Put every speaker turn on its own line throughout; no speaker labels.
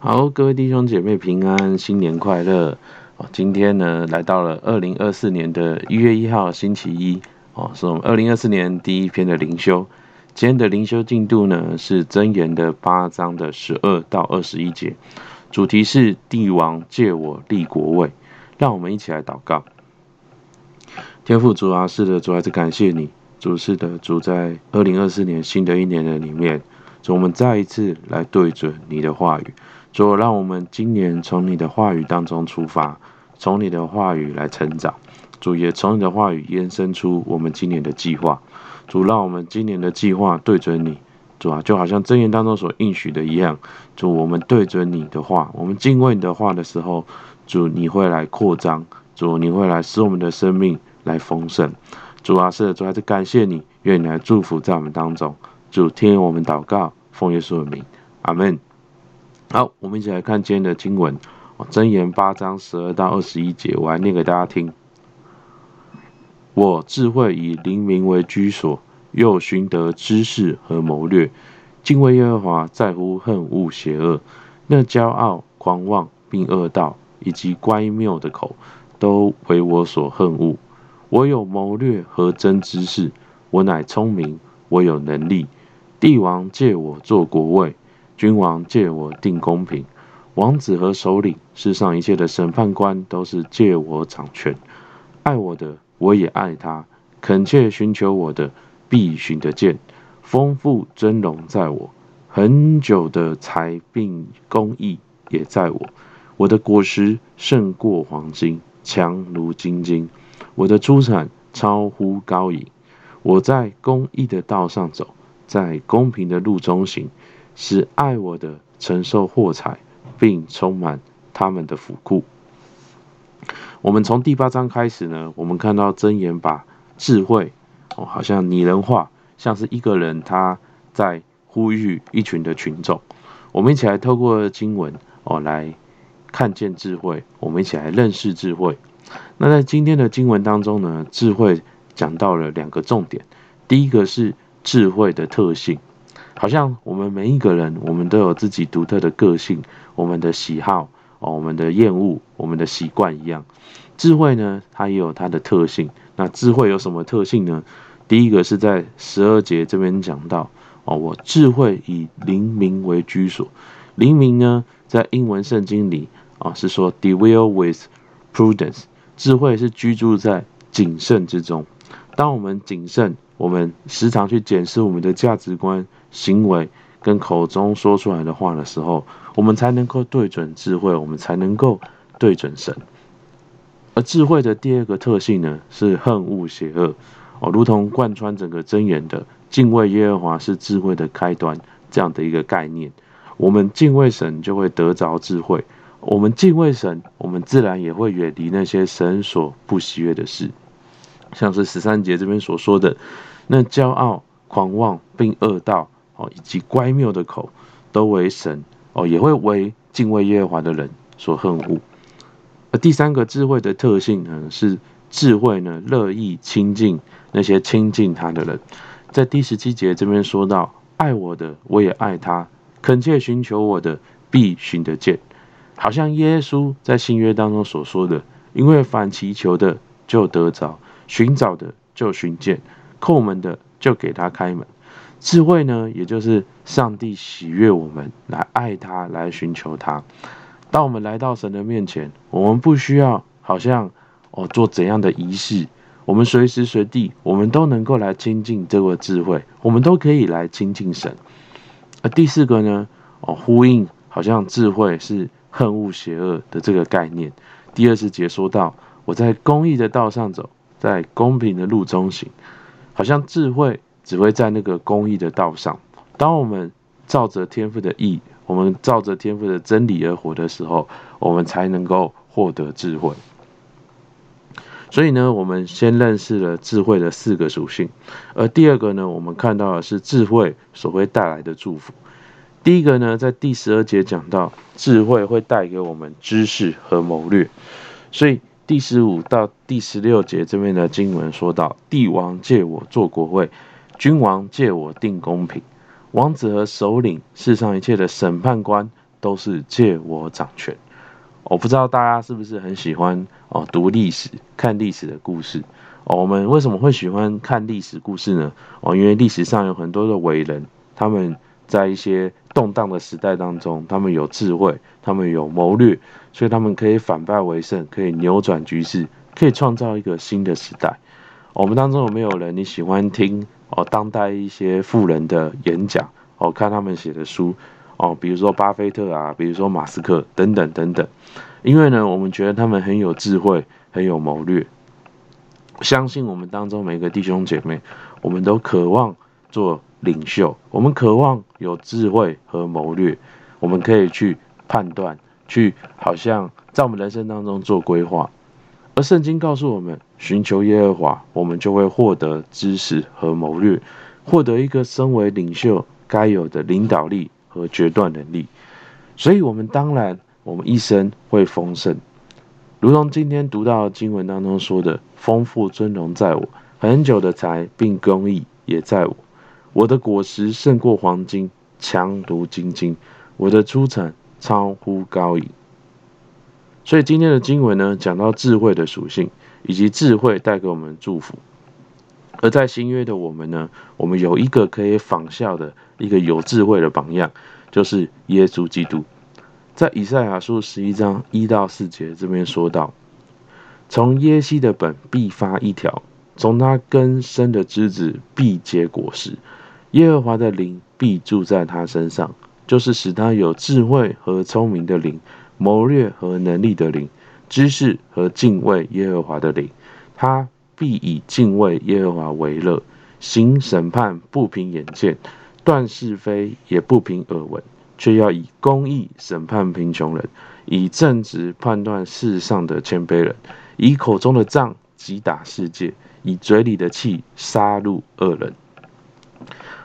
好，各位弟兄姐妹平安，新年快乐！哦，今天呢来到了二零二四年的一月一号星期一，哦，是我们二零二四年第一篇的灵修。今天的灵修进度呢是箴言的八章的十二到二十一节，主题是帝王借我立国位。让我们一起来祷告。天父主啊，是的，主还是感谢你，主是的，主在二零二四年新的一年的里面，主我们再一次来对准你的话语。主，让我们今年从你的话语当中出发，从你的话语来成长。主也从你的话语延伸出我们今年的计划。主，让我们今年的计划对准你。主啊，就好像箴言当中所应许的一样。主，我们对准你的话，我们敬畏你的话的时候，主你会来扩张。主，你会来使我们的生命来丰盛。主啊，是，主还是感谢你，愿你来祝福在我们当中。主，听我们祷告，奉耶稣的名，阿门。好，我们一起来看今天的经文，箴言八章十二到二十一节，我来念给大家听。我智慧以灵明为居所，又寻得知识和谋略。敬畏耶和华在乎恨恶邪恶，那骄傲、狂妄并恶道以及乖谬的口，都为我所恨恶。我有谋略和真知识，我乃聪明，我有能力。帝王借我做国位。君王借我定公平，王子和首领，世上一切的审判官都是借我掌权。爱我的，我也爱他；恳切寻求我的，必寻得见。丰富尊荣在我，恒久的财并公义也在我。我的果实胜过黄金，强如精金。我的出产超乎高银。我在公义的道上走，在公平的路中行。使爱我的承受货财，并充满他们的府库。我们从第八章开始呢，我们看到箴言把智慧哦，好像拟人化，像是一个人他在呼吁一群的群众。我们一起来透过经文哦，来看见智慧，我们一起来认识智慧。那在今天的经文当中呢，智慧讲到了两个重点，第一个是智慧的特性。好像我们每一个人，我们都有自己独特的个性，我们的喜好哦，我们的厌恶，我们的习惯一样。智慧呢，它也有它的特性。那智慧有什么特性呢？第一个是在十二节这边讲到哦，我智慧以灵明为居所。灵明呢，在英文圣经里啊，是说 dwell with prudence，智慧是居住在谨慎之中。当我们谨慎，我们时常去检视我们的价值观。行为跟口中说出来的话的时候，我们才能够对准智慧，我们才能够对准神。而智慧的第二个特性呢，是恨恶邪恶哦，如同贯穿整个箴言的敬畏耶和华是智慧的开端这样的一个概念。我们敬畏神，就会得着智慧；我们敬畏神，我们自然也会远离那些神所不喜悦的事，像是十三节这边所说的那骄傲、狂妄并恶道。哦，以及乖谬的口，都为神哦，也会为敬畏耶和华的人所恨恶。而第三个智慧的特性呢，是智慧呢乐意亲近那些亲近他的人。在第十七节这边说到：“爱我的，我也爱他；恳切寻求我的，必寻得见。”好像耶稣在新约当中所说的：“因为凡祈求的就得着，寻找的就寻见，叩门的就给他开门。”智慧呢，也就是上帝喜悦我们来爱他，来寻求他。当我们来到神的面前，我们不需要好像哦做怎样的仪式，我们随时随地我们都能够来亲近这个智慧，我们都可以来亲近神。而第四个呢，哦呼应好像智慧是恨恶邪恶的这个概念。第二十节说到，我在公义的道上走，在公平的路中行，好像智慧。只会在那个公义的道上。当我们照着天赋的义，我们照着天赋的真理而活的时候，我们才能够获得智慧。所以呢，我们先认识了智慧的四个属性，而第二个呢，我们看到的是智慧所会带来的祝福。第一个呢，在第十二节讲到，智慧会带给我们知识和谋略。所以第十五到第十六节这边的经文说到，帝王借我做国位。君王借我定公平，王子和首领，世上一切的审判官都是借我掌权。我不知道大家是不是很喜欢哦读历史、看历史的故事哦。我们为什么会喜欢看历史故事呢？哦，因为历史上有很多的伟人，他们在一些动荡的时代当中，他们有智慧，他们有谋略，所以他们可以反败为胜，可以扭转局势，可以创造一个新的时代。我们当中有没有人你喜欢听哦当代一些富人的演讲哦，看他们写的书？哦，比如说巴菲特啊，比如说马斯克等等等等，因为呢，我们觉得他们很有智慧，很有谋略。相信我们当中每个弟兄姐妹，我们都渴望做领袖，我们渴望有智慧和谋略，我们可以去判断，去好像在我们人生当中做规划。而圣经告诉我们，寻求耶和华，我们就会获得知识和谋略，获得一个身为领袖该有的领导力。和决断能力，所以，我们当然，我们一生会丰盛，如同今天读到经文当中说的：“丰富尊荣在我，很久的财并公义也在我。我的果实胜过黄金，强如精金；我的出产超乎高银。”所以，今天的经文呢，讲到智慧的属性，以及智慧带给我们祝福。而在新约的我们呢，我们有一个可以仿效的一个有智慧的榜样，就是耶稣基督。在以赛亚书十一章一到四节这边说到：“从耶西的本必发一条，从他根生的枝子必结果实。耶和华的灵必住在他身上，就是使他有智慧和聪明的灵，谋略和能力的灵，知识和敬畏耶和华的灵。他。”必以敬畏耶和华为乐，行审判不凭眼见，断是非也不凭耳闻，却要以公义审判贫穷人，以正直判断世上的谦卑人，以口中的杖击打世界，以嘴里的气杀戮恶人。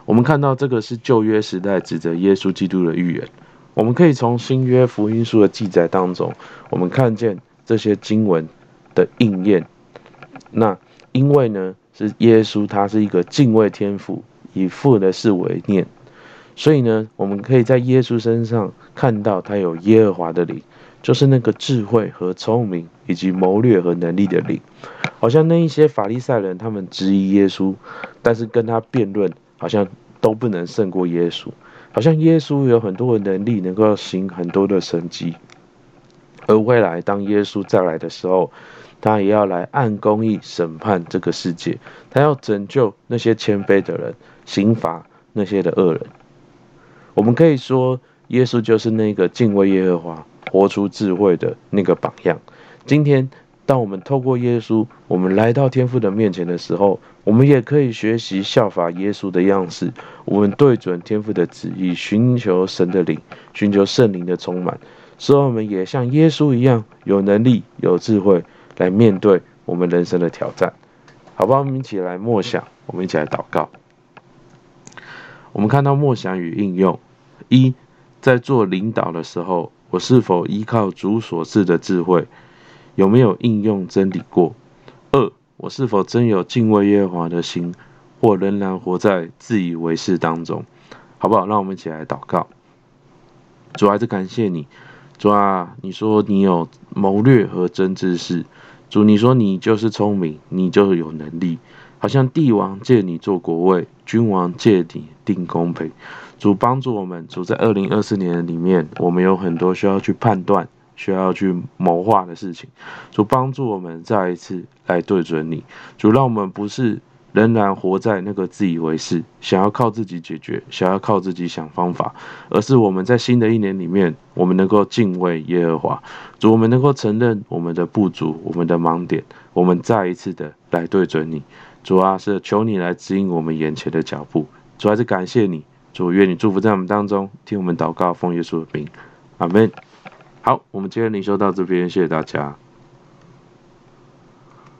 我们看到这个是旧约时代指着耶稣基督的预言，我们可以从新约福音书的记载当中，我们看见这些经文的应验。那因为呢，是耶稣，他是一个敬畏天父，以父的事为念，所以呢，我们可以在耶稣身上看到他有耶和华的灵，就是那个智慧和聪明以及谋略和能力的灵。好像那一些法利赛人，他们质疑耶稣，但是跟他辩论，好像都不能胜过耶稣。好像耶稣有很多的能力，能够行很多的神迹，而未来当耶稣再来的时候，他也要来按公义审判这个世界，他要拯救那些谦卑的人，刑罚那些的恶人。我们可以说，耶稣就是那个敬畏耶和华、活出智慧的那个榜样。今天，当我们透过耶稣，我们来到天父的面前的时候，我们也可以学习效法耶稣的样式，我们对准天父的旨意，寻求神的灵，寻求圣灵的充满，使我们也像耶稣一样有能力、有智慧。来面对我们人生的挑战，好吧？我们一起来默想，我们一起来祷告。我们看到默想与应用：一，在做领导的时候，我是否依靠主所赐的智慧？有没有应用真理过？二，我是否真有敬畏耶和华的心，或仍然活在自以为是当中？好不好？让我们一起来祷告。主，还是感谢你。主啊，你说你有谋略和真知识。主，你说你就是聪明，你就是有能力，好像帝王借你做国位，君王借你定公平。主帮助我们，主在二零二四年里面，我们有很多需要去判断、需要去谋划的事情。主帮助我们再一次来对准你。主让我们不是。仍然活在那个自以为是，想要靠自己解决，想要靠自己想方法，而是我们在新的一年里面，我们能够敬畏耶和华，主，我们能够承认我们的不足，我们的盲点，我们再一次的来对准你，主啊，是求你来指引我们眼前的脚步，主还是感谢你，主愿你祝福在我们当中，听我们祷告，奉耶稣的名，阿门。好，我们今天零售到这边，谢谢大家。